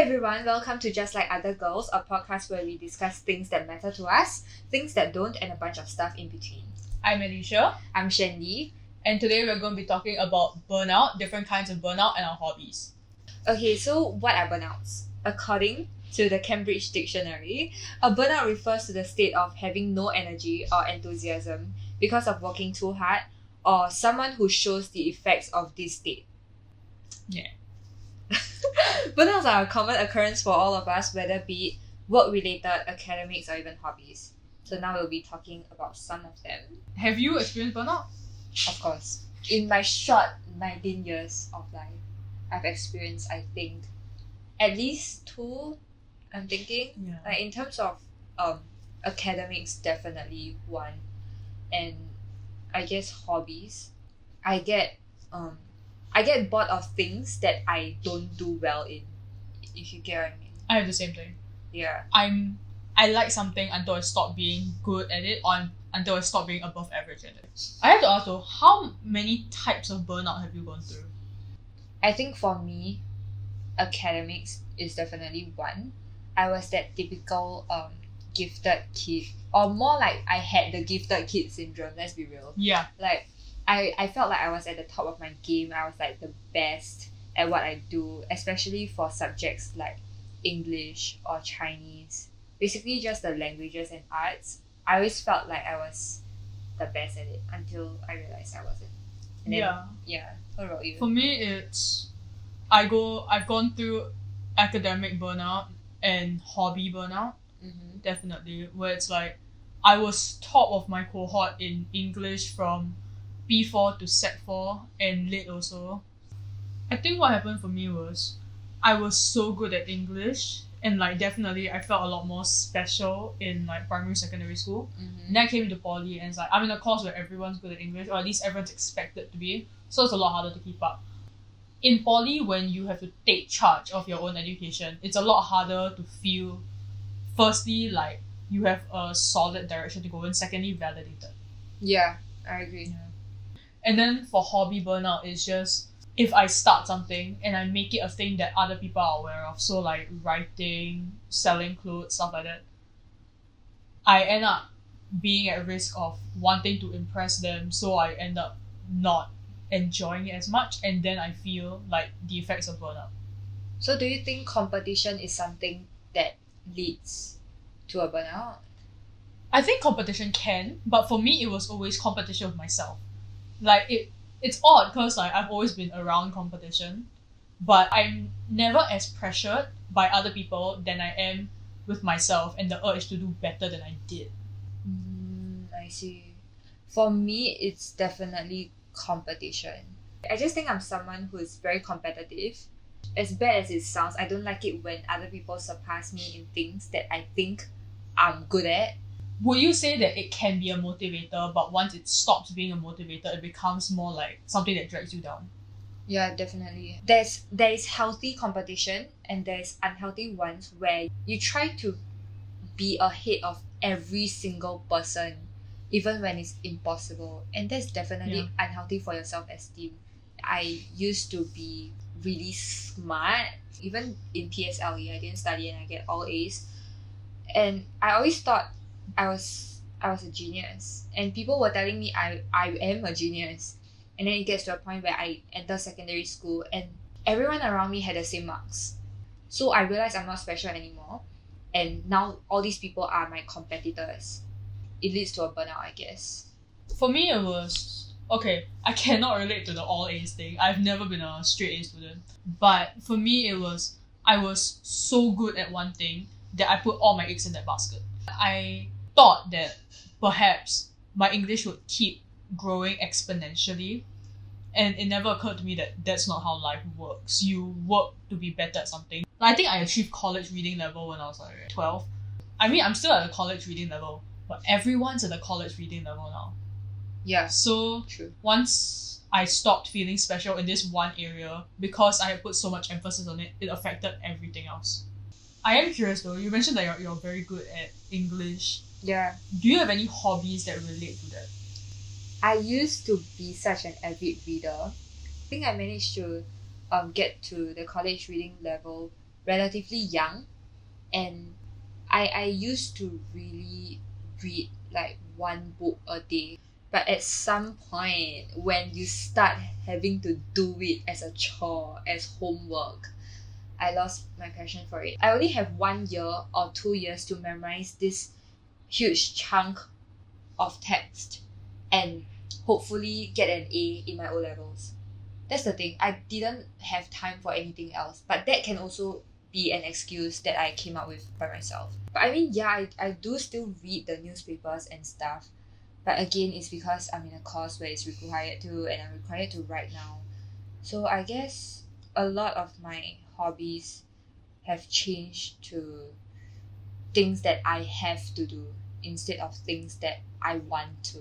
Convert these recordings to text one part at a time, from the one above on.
everyone, welcome to Just Like Other Girls, a podcast where we discuss things that matter to us, things that don't, and a bunch of stuff in between. I'm Alicia, I'm Shandy. and today we're going to be talking about burnout, different kinds of burnout, and our hobbies. Okay, so what are burnouts? According to the Cambridge Dictionary, a burnout refers to the state of having no energy or enthusiasm because of working too hard, or someone who shows the effects of this state. Yeah. Burnouts are a common occurrence for all of us, whether be it work related, academics, or even hobbies. So now we'll be talking about some of them. Have you experienced burnout? Of course. In my short 19 years of life, I've experienced, I think, at least two, I'm thinking. Yeah. Like in terms of um academics, definitely one. And I guess hobbies. I get um I get bored of things that I don't do well in. If you get what I mean. I have the same thing. Yeah. I'm I like something until I stop being good at it or until I stop being above average at it. I have to ask though, how many types of burnout have you gone through? I think for me, academics is definitely one. I was that typical um gifted kid, or more like I had the gifted kid syndrome. Let's be real. Yeah. Like I I felt like I was at the top of my game. I was like the best at what I do, especially for subjects like English or Chinese. Basically, just the languages and arts. I always felt like I was the best at it until I realized I wasn't. And then, yeah. yeah. What about you? For me it's I go I've gone through academic burnout and hobby burnout. mm-hmm. definitely where it's like I was top of my cohort in English from P4 to Sec 4 and late also. I think what happened for me was I was so good at English and like definitely I felt a lot more special in like primary secondary school. Mm-hmm. Then I came into poly and it's like I'm in a course where everyone's good at English or at least everyone's expected to be. So it's a lot harder to keep up. In poly when you have to take charge of your own education, it's a lot harder to feel firstly like you have a solid direction to go and secondly validated. Yeah, I agree. And then for hobby burnout it's just if I start something and I make it a thing that other people are aware of, so like writing, selling clothes, stuff like that, I end up being at risk of wanting to impress them, so I end up not enjoying it as much, and then I feel like the effects of burnout. So, do you think competition is something that leads to a burnout? I think competition can, but for me, it was always competition with myself. Like it, it's odd because like I've always been around competition, but I'm never as pressured by other people than I am with myself and the urge to do better than I did. Mm, I see. For me, it's definitely competition. I just think I'm someone who is very competitive. As bad as it sounds, I don't like it when other people surpass me in things that I think I'm good at. Would you say that it can be a motivator, but once it stops being a motivator, it becomes more like something that drags you down? Yeah, definitely. There's there is healthy competition and there's unhealthy ones where you try to be ahead of every single person, even when it's impossible. And that's definitely unhealthy for your self esteem. I used to be really smart. Even in PSLE, I didn't study and I get all A's. And I always thought I was I was a genius. And people were telling me I, I am a genius. And then it gets to a point where I enter secondary school and everyone around me had the same marks. So I realized I'm not special anymore. And now all these people are my competitors. It leads to a burnout, I guess. For me, it was okay. I cannot relate to the all A's thing. I've never been a straight A student, but for me, it was I was so good at one thing that I put all my eggs in that basket. I thought that perhaps my English would keep growing exponentially, and it never occurred to me that that's not how life works. You work to be better at something. I think I achieved college reading level when I was like twelve. I mean, I'm still at a college reading level, but everyone's at the college reading level now. Yeah, So true. once I stopped feeling special in this one area because I had put so much emphasis on it, it affected everything else. I am curious though, you mentioned that you're, you're very good at English. Yeah. Do you have any hobbies that relate to that? I used to be such an avid reader. I think I managed to um, get to the college reading level relatively young and I I used to really read like one book a day but at some point when you start having to do it as a chore as homework I lost my passion for it I only have one year or two years to memorize this huge chunk of text and hopefully get an A in my O levels that's the thing. I didn't have time for anything else. But that can also be an excuse that I came up with by myself. But I mean yeah I, I do still read the newspapers and stuff. But again it's because I'm in a course where it's required to and I'm required to write now. So I guess a lot of my hobbies have changed to things that I have to do instead of things that I want to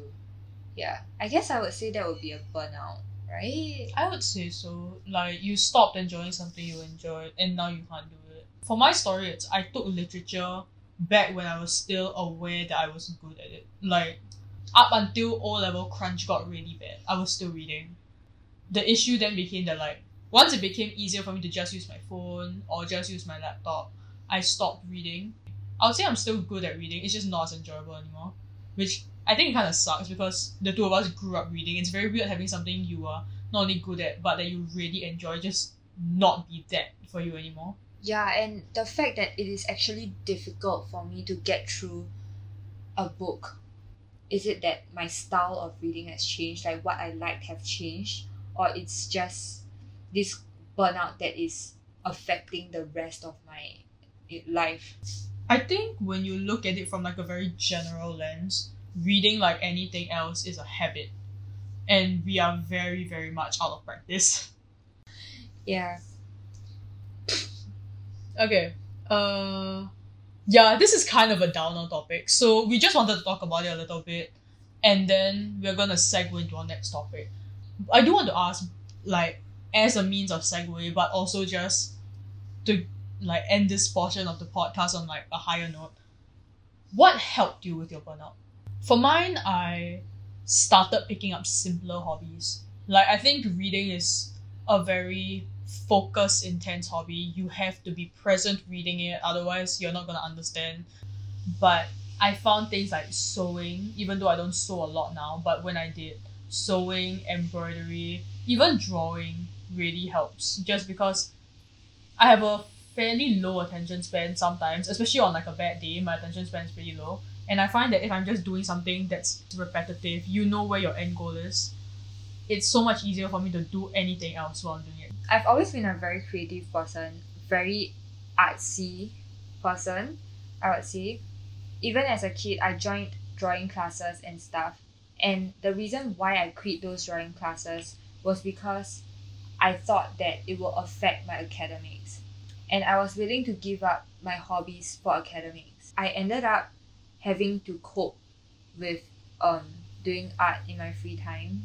yeah I guess I would say that would be a burnout right I would say so. Like you stopped enjoying something you enjoyed and now you can't do it. For my story, it's I took literature back when I was still aware that I was good at it. Like up until O level crunch got really bad, I was still reading. The issue then became that like once it became easier for me to just use my phone or just use my laptop, I stopped reading. I would say I'm still good at reading, it's just not as enjoyable anymore. Which I think it kind of sucks because the two of us grew up reading. It's very weird having something you are not only good at but that you really enjoy just not be that for you anymore. yeah and the fact that it is actually difficult for me to get through a book is it that my style of reading has changed like what i like have changed or it's just this burnout that is affecting the rest of my eh, life I think when you look at it from like a very general lens, reading like anything else is a habit. And we are very, very much out of practice. yeah Okay. Uh yeah, this is kind of a downer topic. So we just wanted to talk about it a little bit and then we're gonna segue into our next topic. I do want to ask, like, as a means of segue, but also just to like end this portion of the podcast on like a higher note. What helped you with your burnout? For mine, I started picking up simpler hobbies. Like I think reading is a very focus intense hobby. You have to be present reading it, otherwise you're not gonna understand. But I found things like sewing, even though I don't sew a lot now, but when I did, sewing, embroidery, even drawing really helps. Just because I have a fairly low attention span sometimes, especially on like a bad day, my attention span is pretty low. And I find that if I'm just doing something that's repetitive, you know where your end goal is. It's so much easier for me to do anything else while I'm doing it. I've always been a very creative person, very artsy person, I would say. Even as a kid, I joined drawing classes and stuff. And the reason why I quit those drawing classes was because I thought that it will affect my academics. And I was willing to give up my hobbies for academics. I ended up having to cope with um doing art in my free time.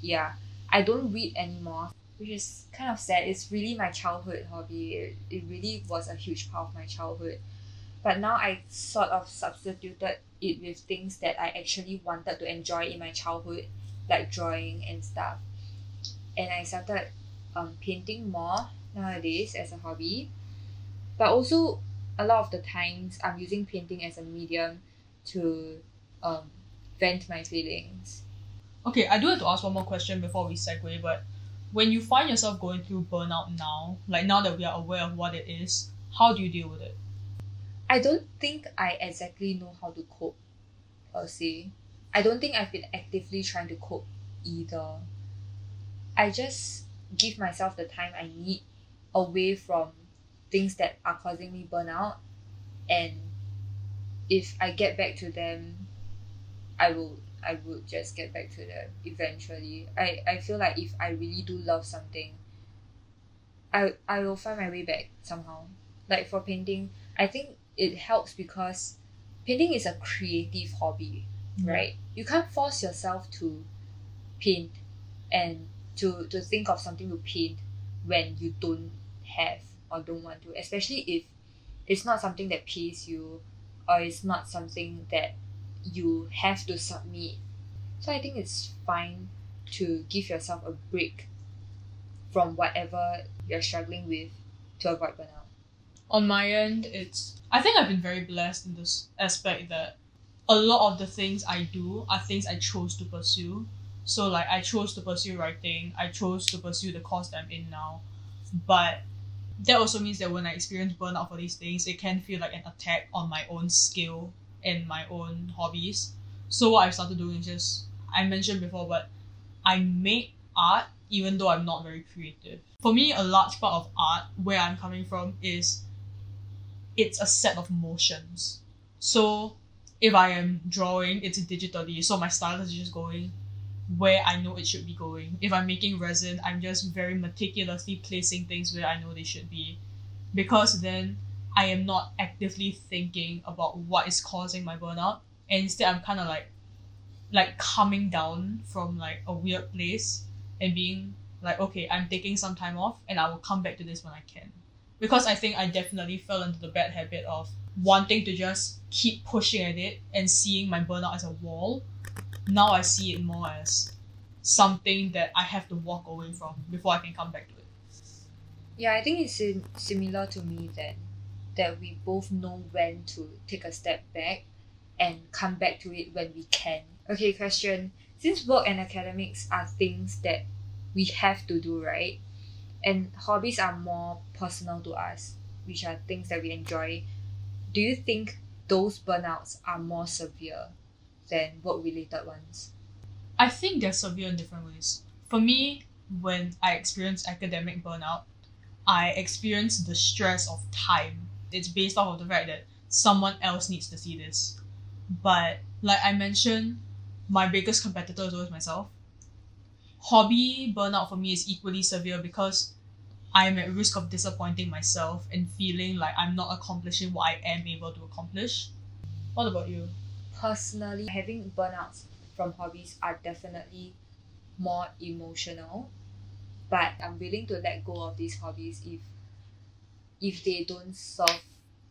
Yeah. I don't read anymore which is kind of sad. It's really my childhood hobby. It, it really was a huge part of my childhood. But now I sort of substituted it with things that I actually wanted to enjoy in my childhood, like drawing and stuff. And I started um, painting more nowadays as a hobby. But also, a lot of the times, I'm using painting as a medium to um, vent my feelings. Okay, I do have to ask one more question before we segue, but when you find yourself going through burnout now, like now that we are aware of what it is, how do you deal with it? I don't think I exactly know how to cope per se. I don't think I've been actively trying to cope either. I just give myself the time I need away from things that are causing me burnout and if I get back to them I will I would just get back to them eventually. I, I feel like if I really do love something I I will find my way back somehow. Like for painting, I think it helps because painting is a creative hobby, right? You can't force yourself to paint and to to think of something to paint when you don't have or don't want to, especially if it's not something that pays you or it's not something that you have to submit. So I think it's fine to give yourself a break from whatever you're struggling with to avoid burnout. On my end, it's I think I've been very blessed in this aspect that a lot of the things I do are things I chose to pursue. So like I chose to pursue writing, I chose to pursue the course that I'm in now. But that also means that when I experience burnout for these things, it can feel like an attack on my own skill and my own hobbies. So what I started doing is just I mentioned before, but I make art even though I'm not very creative. For me, a large part of art, where I'm coming from, is it's a set of motions. So if I am drawing, it's digitally, so my style is just going where I know it should be going. If I'm making resin, I'm just very meticulously placing things where I know they should be. Because then I am not actively thinking about what is causing my burnout. And instead I'm kinda like like coming down from like a weird place and being like, okay, I'm taking some time off and I will come back to this when I can. Because I think I definitely fell into the bad habit of wanting to just keep pushing at it and seeing my burnout as a wall. Now I see it more as something that I have to walk away from before I can come back to it. Yeah, I think it's sim- similar to me then. That we both know when to take a step back and come back to it when we can. Okay, question. Since work and academics are things that we have to do, right? And hobbies are more personal to us, which are things that we enjoy. Do you think those burnouts are more severe than work related ones? I think they're severe in different ways. For me, when I experience academic burnout, I experience the stress of time. It's based off of the fact that someone else needs to see this. But like I mentioned, my biggest competitor is always myself. Hobby burnout for me is equally severe because I'm at risk of disappointing myself and feeling like I'm not accomplishing what I am able to accomplish. What about you? Personally, having burnouts from hobbies are definitely more emotional, but I'm willing to let go of these hobbies if if they don't serve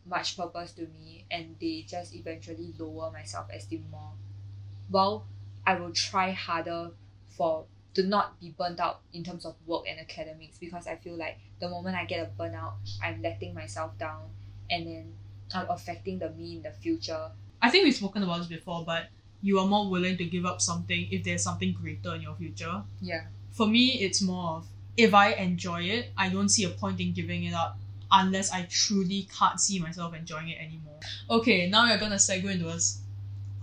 much purpose to me and they just eventually lower my self esteem more. While I will try harder for to not be burnt out in terms of work and academics because I feel like the moment I get a burnout, I'm letting myself down and then I'm affecting the me in the future. I think we've spoken about this before, but you are more willing to give up something if there's something greater in your future. Yeah. For me, it's more of if I enjoy it, I don't see a point in giving it up unless I truly can't see myself enjoying it anymore. Okay, now we're gonna segue into a,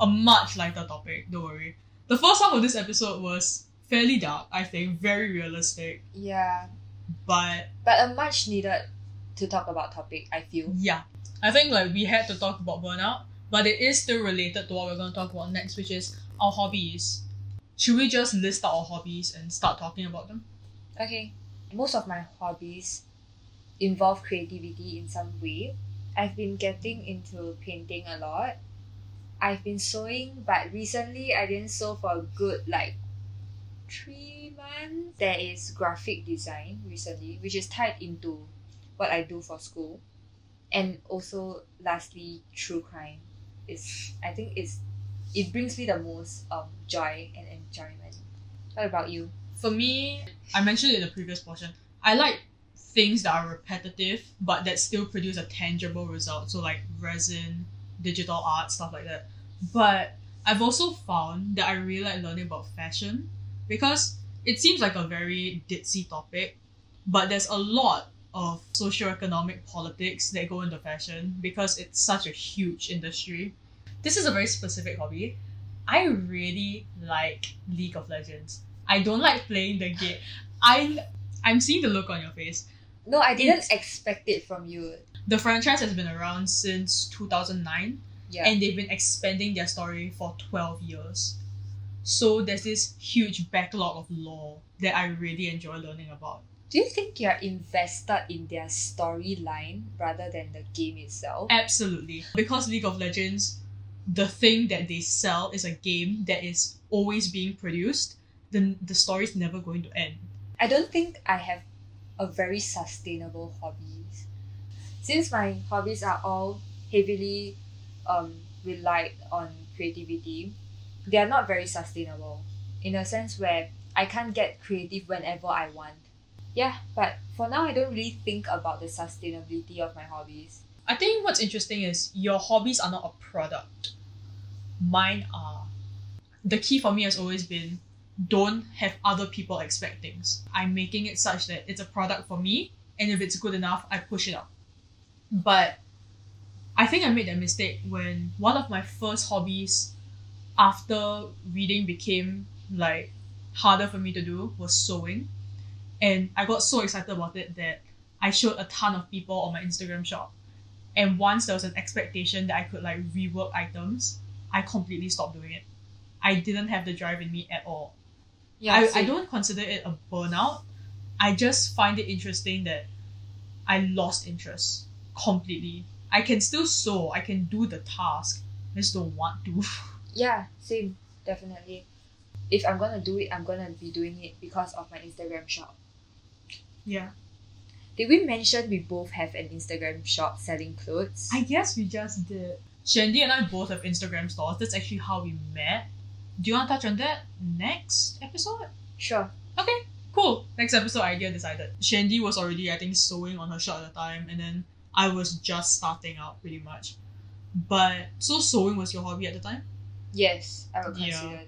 a much lighter topic, don't worry. The first half of this episode was fairly dark, I think, very realistic, Yeah. but But a much needed to talk about topic, I feel. yeah. I think like we had to talk about burnout, but it is still related to what we're gonna talk about next, which is our hobbies. Should we just list out our hobbies and start talking about them? Okay. Most of my hobbies involve creativity in some way. I've been getting into painting a lot. I've been sewing, but recently I didn't sew for a good like three months. There is graphic design recently, which is tied into what I do for school. And also lastly, true crime. Is I think it's it brings me the most um joy and enjoyment. What about you? For me, I mentioned in the previous portion. I like things that are repetitive but that still produce a tangible result. So like resin, digital art, stuff like that. But I've also found that I really like learning about fashion because it seems like a very ditzy topic, but there's a lot of socioeconomic politics that go into fashion because it's such a huge industry. This is a very specific hobby. I really like League of Legends. I don't like playing the game. I I'm seeing the look on your face. No, I didn't It's- expect it from you. The franchise has been around since 2009 Yeah. and they've been expanding their story for 12 years. So there's this huge backlog of lore that I really enjoy learning about. Do you think you're invested in their storyline rather than the game itself? Absolutely. Because League of Legends, the thing that they sell is a game that is always being produced, then the story's never going to end. I don't think I have a very sustainable hobbies. Since my hobbies are all heavily um, relied on creativity, they are not very sustainable in a sense where I can't get creative whenever I want. Yeah, but for now, I don't really think about the sustainability of my hobbies. I think what's interesting is your hobbies are not a product. Mine are. The key for me has always been don't have other people expect things. I'm making it such that it's a product for me, and if it's good enough, I push it out. But I think I made that mistake when one of my first hobbies after reading became like harder for me to do was sewing. And I got so excited about it that I showed a ton of people on my Instagram shop. And once there was an expectation that I could like rework items, I completely stopped doing it. I didn't have the drive in me at all. Yeah, I, I don't consider it a burnout. I just find it interesting that I lost interest completely. I can still sew, I can do the task, I just don't want to. Yeah, same, definitely. If I'm gonna do it, I'm gonna be doing it because of my Instagram shop. Yeah. Did we mention we both have an Instagram shop selling clothes? I guess we just did. Shandy and I both have Instagram stores. That's actually how we met. Do you want to touch on that next episode? sure. Okay, cool. Next episode idea decided. Shandy was already, I think, sewing on her shop at the time, and then I was just starting out pretty much. But so sewing was your hobby at the time? Yes, I would Yeah. consider.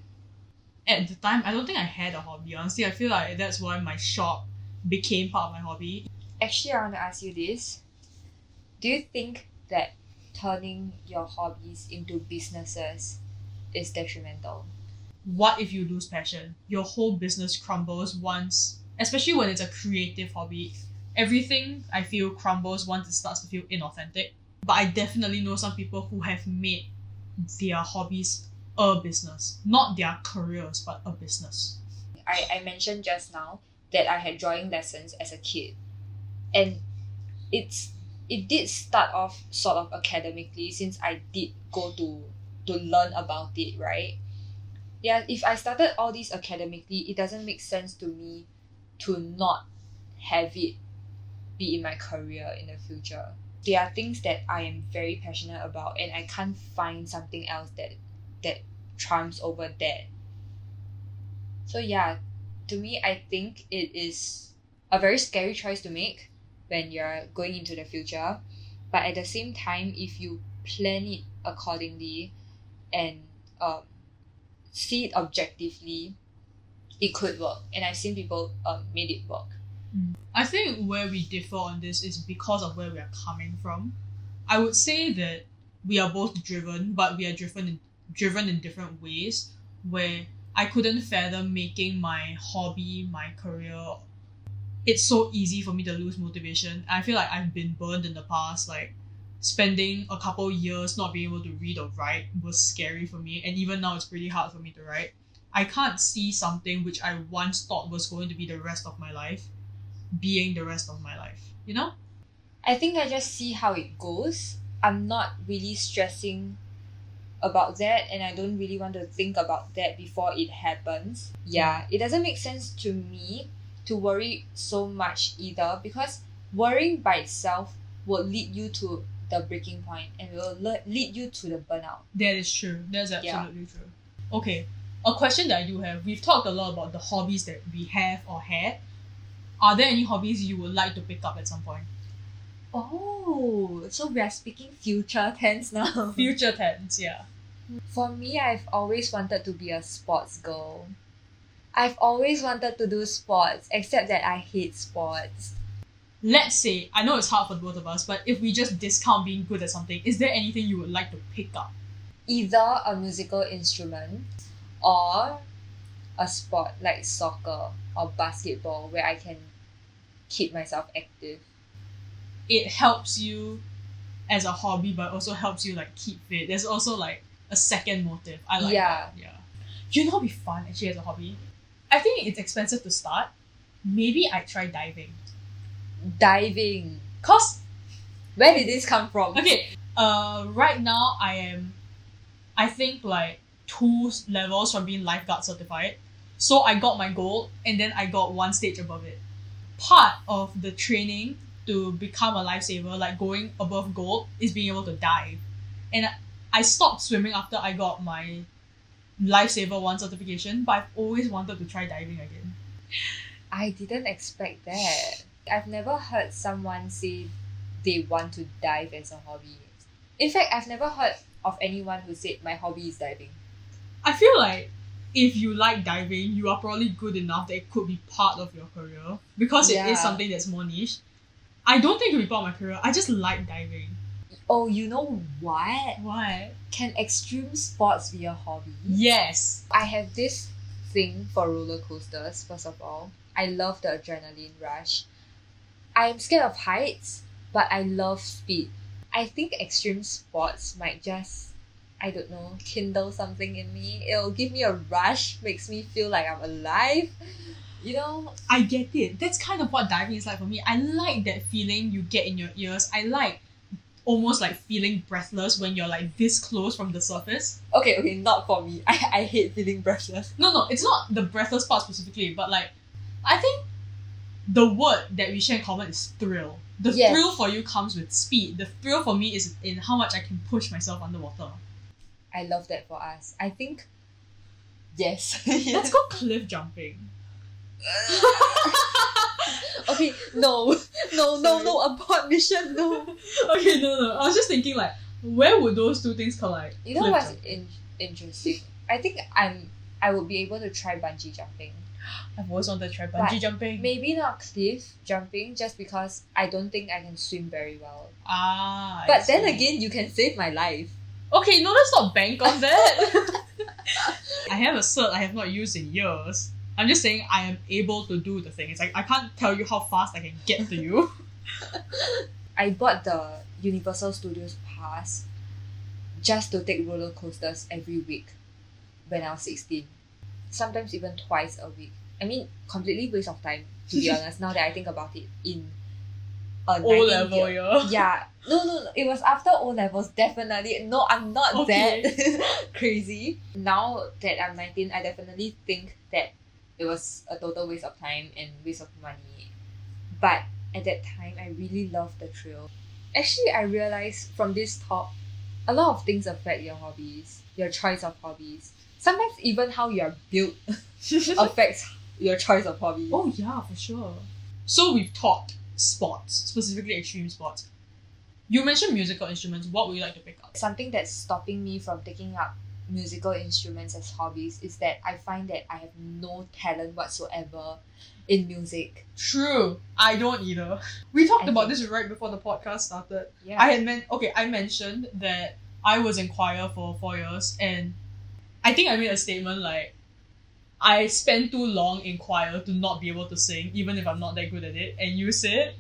At the time, I don't think I had a hobby. Honestly, I feel like that's why my shop became part of my hobby. Actually, I want to ask you this. Do you think that turning your hobbies into businesses is detrimental? What if you lose passion? Your whole business crumbles once, especially when it's a creative hobby. Everything I feel crumbles once it starts to feel inauthentic. But I definitely know some people who have made their hobbies a business, not their careers, but a business. I, I mentioned just now that I had drawing lessons as a kid. And it's it did start off sort of academically since I did go to to learn about it, right? Yeah, if I started all this academically, it doesn't make sense to me to not have it be in my career in the future. There are things that I am very passionate about and I can't find something else that that trumps over that. So yeah, to me I think it is a very scary choice to make when you're going into the future. But at the same time, if you plan it accordingly and um, see it objectively, it could work. And I've seen people um, made it work. I think where we differ on this is because of where we are coming from. I would say that we are both driven, but we are driven in, driven in different ways. Where I couldn't fathom making my hobby my career. It's so easy for me to lose motivation. I feel like I've been burned in the past. Like spending a couple years not being able to read or write was scary for me, and even now it's pretty hard for me to write. I can't see something which I once thought was going to be the rest of my life being the rest of my life. You know? I think I just see how it goes. I'm not really stressing about that and I don't really want to think about that before it happens. Yeah, it doesn't make sense to me to worry so much either because worrying by itself will lead you to the breaking point and will le- lead you to the burnout. That is true. That's Yeah. absolutely true. Okay. A question that you have. We've talked a lot about the hobbies that we have or had. Are there any hobbies you would like to pick up at some point? Oh, so we are speaking future tense now. Future tense, yeah. For me, I've always wanted to be a sports girl. I've always wanted to do sports, except that I hate sports. Let's say, I know it's hard for both of us, but if we just discount being good at something, is there anything you would like to pick up? Either a musical instrument or a sport like soccer or basketball where I can keep myself active. It helps you as a hobby, but also helps you like keep fit. There's also like a second motive. I like Yeah. that. Yeah. You know be fun actually as a hobby? I think it's expensive to start. Maybe I'd try diving. Diving. Cause Where did this come from? okay, uh right now I am I think like two levels from being lifeguard certified. So I got my gold and then I got one stage above it. Part of the training to become a lifesaver, like going above gold, is being able to dive. And I- stopped swimming after I got my lifesaver one certification, but I've always wanted to try diving again. I didn't expect that. I've never heard someone say they want to dive as a hobby. In fact, I've never heard of anyone who said my hobby is diving. I feel like if you like diving, you are probably good enough that it could be part of your career because it Yeah. is something that's more niche. I don't think it would be part of my career. I just like diving. Oh, you know what? What? Can extreme sports be a hobby? Yes. I have this thing for roller coasters, first of all. I love the adrenaline rush. I am scared of heights, but I love speed. I think extreme sports might just, I don't know, kindle something in me. It'll give me a rush, makes me feel like I'm alive. You know, I get it. That's kind of what diving is like for me. I like that feeling you get in your ears. I like almost like feeling breathless when you're like this close from the surface. okay, okay, not for me. I, I hate feeling breathless. No, no, it's not the breathless part specifically, but like I think the word that we share in common is thrill. The Yes. thrill for you comes with speed. The thrill for me is in how much I can push myself underwater. I love that for us. I think, yes. Let's go cliff jumping. okay, no, no, no, no, abort mission, no. okay, no, no. I was just thinking like, where would those two things collide? You know what's in- interesting? I think I'm I would be able to try bungee jumping. I've always wanted to try But bungee jumping. Maybe not cliff jumping, just because I don't think I can swim very well. Ah. I But then see. again, you can save my life. Okay, no, let's not bank on that. I have a cert I have not used in years. I'm just saying I am able to do the thing. It's like I can't tell you how fast I can get to you. I bought the Universal Studios pass just to take roller coasters every week when I was 16. Sometimes even twice a week. I mean, completely waste of time, to be honest, now that I think about it. In a O 19 level, year- yeah. Yeah. No, no, no. It was after O levels, definitely. No, I'm not Okay. that crazy. Now that I'm 19, I definitely think that it was a total waste of time and waste of money. But at that time, I really loved the trail. Actually, I realized from this talk, a lot of things affect your hobbies, your choice of hobbies. Sometimes even how you are built affects your choice of hobby. oh yeah, for sure. So we've taught sports, specifically extreme sports. You mentioned musical instruments. What would you like to pick up? something that's stopping me from taking up musical instruments as hobbies is that I find that I have no talent whatsoever in music. True. I don't either. We talked I about think- this right before the podcast started. Yeah. I had meant okay. I mentioned that I was in choir for four years, and I think I made a statement like, I spent too long in choir to not be able to sing, even if I'm not that good at it. And you said,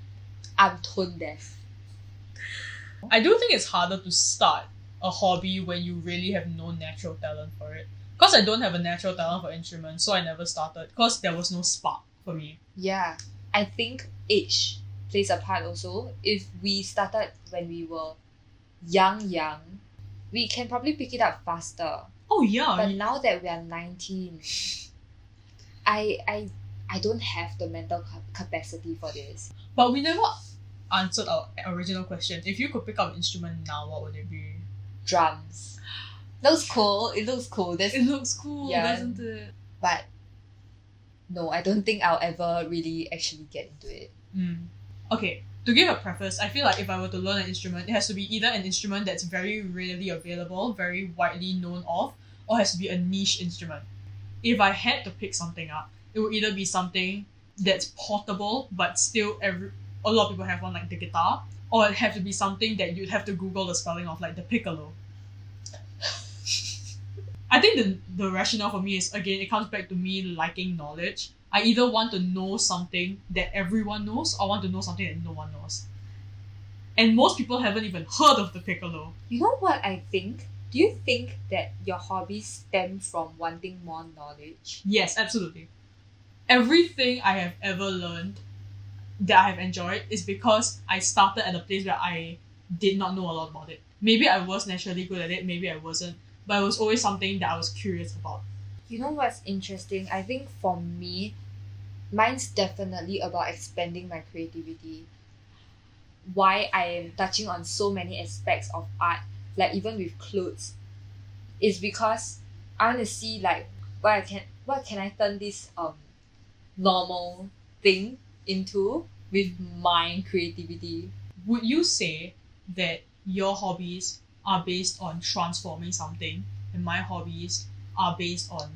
I'm tone deaf. I do think it's harder to start a hobby when you really have no natural talent for it. Cause I don't have a natural talent for instruments, so I never started. Cause there was no spark for me. Yeah. I think age plays a part also. If we started when we were young, young, we can probably pick it up faster. Oh yeah, But now that we are 19, I I I don't have the mental capacity for this. but we never answered our original question. If you could pick up an instrument now, what would it be? Drums. Looks cool. It looks cool. There's It looks cool, Yeah. doesn't it? but no, I don't think I'll ever really actually get into it. Mm. Okay, to give a preface, I feel like if I were to learn an instrument, it has to be either an instrument that's very readily available, very widely known of, or has to be a niche instrument. If I had to pick something up, it would either be something that's portable but still every a lot of people have one like the guitar, or it have to be something that you'd have to Google the spelling of like the piccolo. I think the the rationale for me is again it comes back to me liking knowledge. I either want to know something that everyone knows or want to know something that no one knows. And most people haven't even heard of the piccolo. You know what I think? Do you think that your hobbies stem from wanting more knowledge? Yes, absolutely. Everything I have ever learned that I have enjoyed is because I started at a place where I did not know a lot about it. Maybe I was naturally good at it, maybe I wasn't, but it was always something that I was curious about. You know what's interesting? I think for me, mine's definitely about expanding my creativity. Why I am touching on so many aspects of art, like even with clothes, is because I want to see like what I can what can I turn this um normal think into with my creativity. Would you say that your hobbies are based on transforming something and my hobbies are based on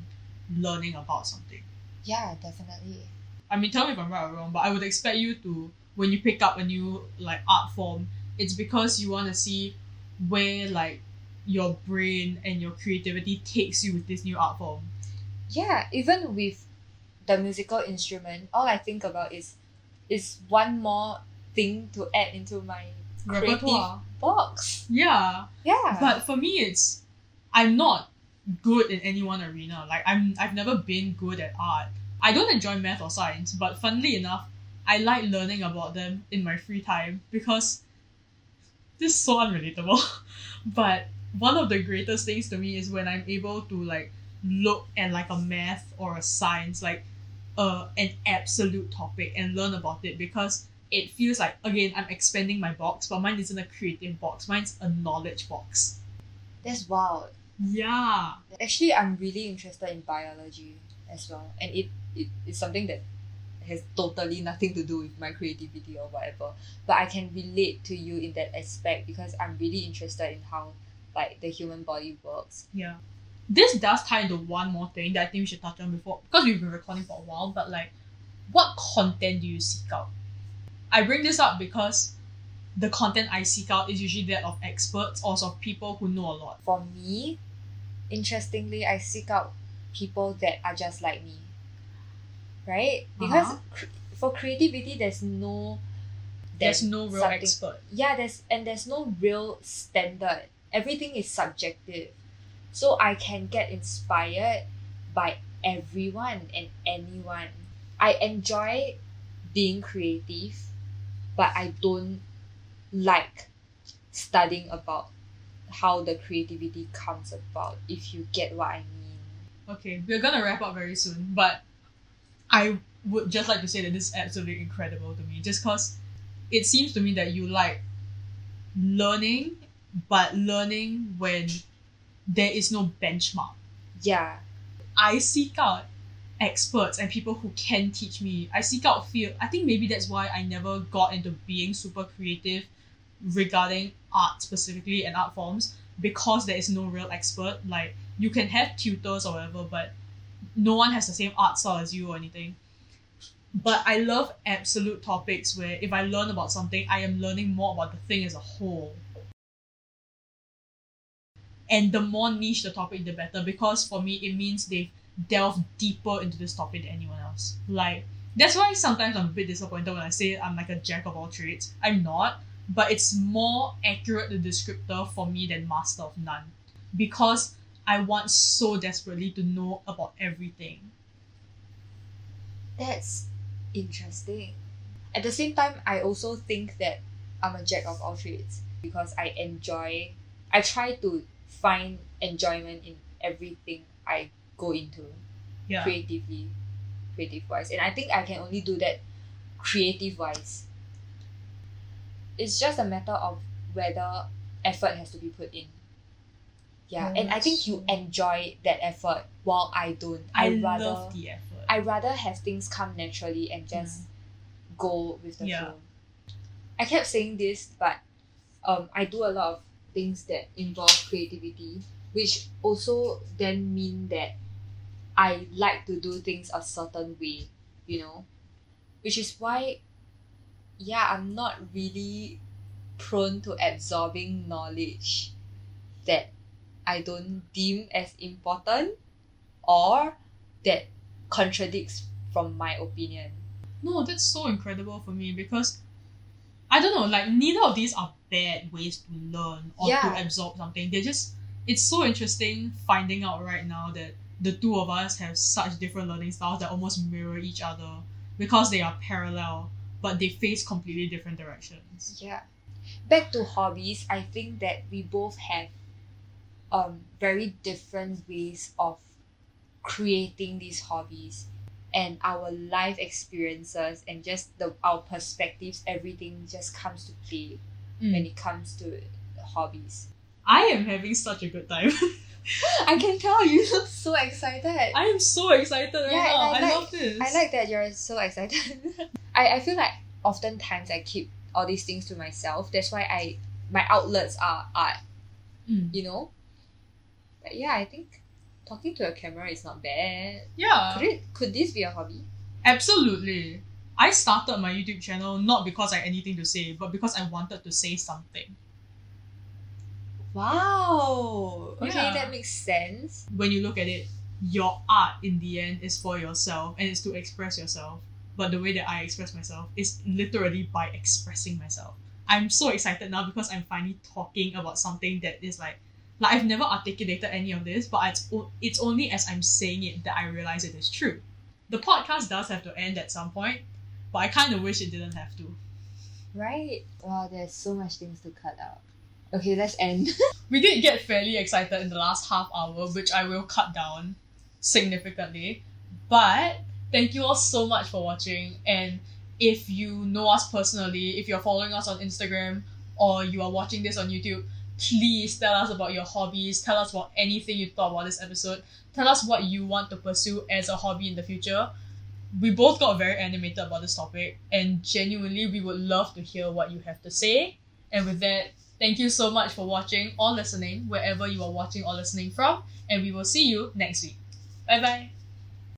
learning about something? Yeah, definitely. I mean, tell me if I'm right or wrong, but I would expect you to, when you pick up a new like art form, it's because you want to see where like your brain and your creativity takes you with this new art form. Yeah, even with the musical instrument, all I think about is is one more thing to add into my creative Repertoire. box. Yeah, Yeah. but for me, it's I'm not good in any one arena. Like I'm, I've never been good at art. I don't enjoy math or science, but funnily enough, I like learning about them in my free time because this is so unrelatable. but one of the greatest things to me is when I'm able to like look at like a math or a science like uh an absolute topic and learn about it because it feels like again I'm expanding my box, but mine isn't a creative box. Mine's a knowledge box. That's wild. Yeah. Actually, I'm really interested in biology as well, and it, it it's something that has totally nothing to do with my creativity or whatever. But I can relate to you in that aspect because I'm really interested in how like the human body works. Yeah. This does tie into one more thing that I think we should touch on before because we've been recording for a while, but like what content do you seek out? I bring this up because the content I seek out is usually that of experts or of people who know a lot. For me, interestingly, I seek out people that are just like me. Right? Because Uh-huh. cr- for creativity, there's no There's then no real something- expert. yeah there's and there's no real standard everything is subjective so i can get inspired by everyone and anyone. I enjoy being creative but i don't like studying about how the creativity comes about if you get what i mean. Okay, we're gonna wrap up very soon, but I would just like to say that this is absolutely incredible to me, just cause it seems to me that you like learning, but learning when there is no benchmark. yeah I seek out experts and people who can teach me. I seek out field. I think maybe that's why I never got into being super creative regarding art specifically and art forms because there is no real expert. Like you can have tutors or whatever, but no one has the same art style as you or anything. But I love absolute topics where if I learn about something, I am learning more about the thing as a whole. And the more niche the topic, the better. Because for me, it means they've delved deeper into this topic than anyone else. Like that's why sometimes I'm a bit disappointed when I say I'm like a jack of all trades. I'm not, but it's more accurate the descriptor for me than master of none. Because I want so desperately to know about everything. That's interesting. At the same time, I also think that I'm a jack of all trades because I enjoy, I try to find enjoyment in everything I go into Yeah. creatively, creative wise. And I think I can only do that creative wise. It's just a matter of whether effort has to be put in. Yeah, and I think you enjoy that effort while I don't. I, I rather love the effort. I rather have things come naturally and just go with the Yeah. flow. I kept saying this, but um, I do a lot of things that involve creativity, which also then mean that I like to do things a certain way, you know, which is why, yeah, I'm not really prone to absorbing knowledge that I don't deem as important or that contradicts from my opinion. No, that's so incredible for me because I don't know, like neither of these are bad ways to learn or Yeah. to absorb something. They're just it's so interesting finding out right now that the two of us have such different learning styles that almost mirror each other because they are parallel, but they face completely different directions. Yeah. Back to hobbies, I think that we both have um very different ways of creating these hobbies and our life experiences and just the our perspectives everything just comes to play when it comes to hobbies I am having such a good time. I can tell you look so excited. I am so excited right Yeah, now. I I, like- love this. I like that you're so excited. I, I feel like oftentimes I keep all these things to myself. That's why I my outlets are art, Mm. you know? But yeah, I think talking to a camera is not bad. Yeah. Could it could this be a hobby? Absolutely. I started my YouTube channel not because I had anything to say, but because I wanted to say something. Wow. Okay, Yeah. that makes sense. When you look at it, your art in the end is for yourself and it's to express yourself. But the way that I express myself is literally by expressing myself. I'm so excited now because I'm finally talking about something that is like like I've never articulated any of this, but it's o- it's only as I'm saying it that I realize it is true. The podcast does have to end at some point, but I kind of wish it didn't have to. Right. Wow, there's so much things to cut out. Okay, let's end. We did get fairly excited in the last half hour, which I will cut down significantly. But thank you all so much for watching. And if you know us personally, if you're following us on Instagram or you are watching this on YouTube, please tell us about your hobbies. Tell us about anything you thought about this episode. Tell us what you want to pursue as a hobby in the future. We both got very animated about this topic, and genuinely, we would love to hear what you have to say. And with that, Thank you so much for watching or listening, wherever you are watching or listening from, and we will see you next week. Bye bye.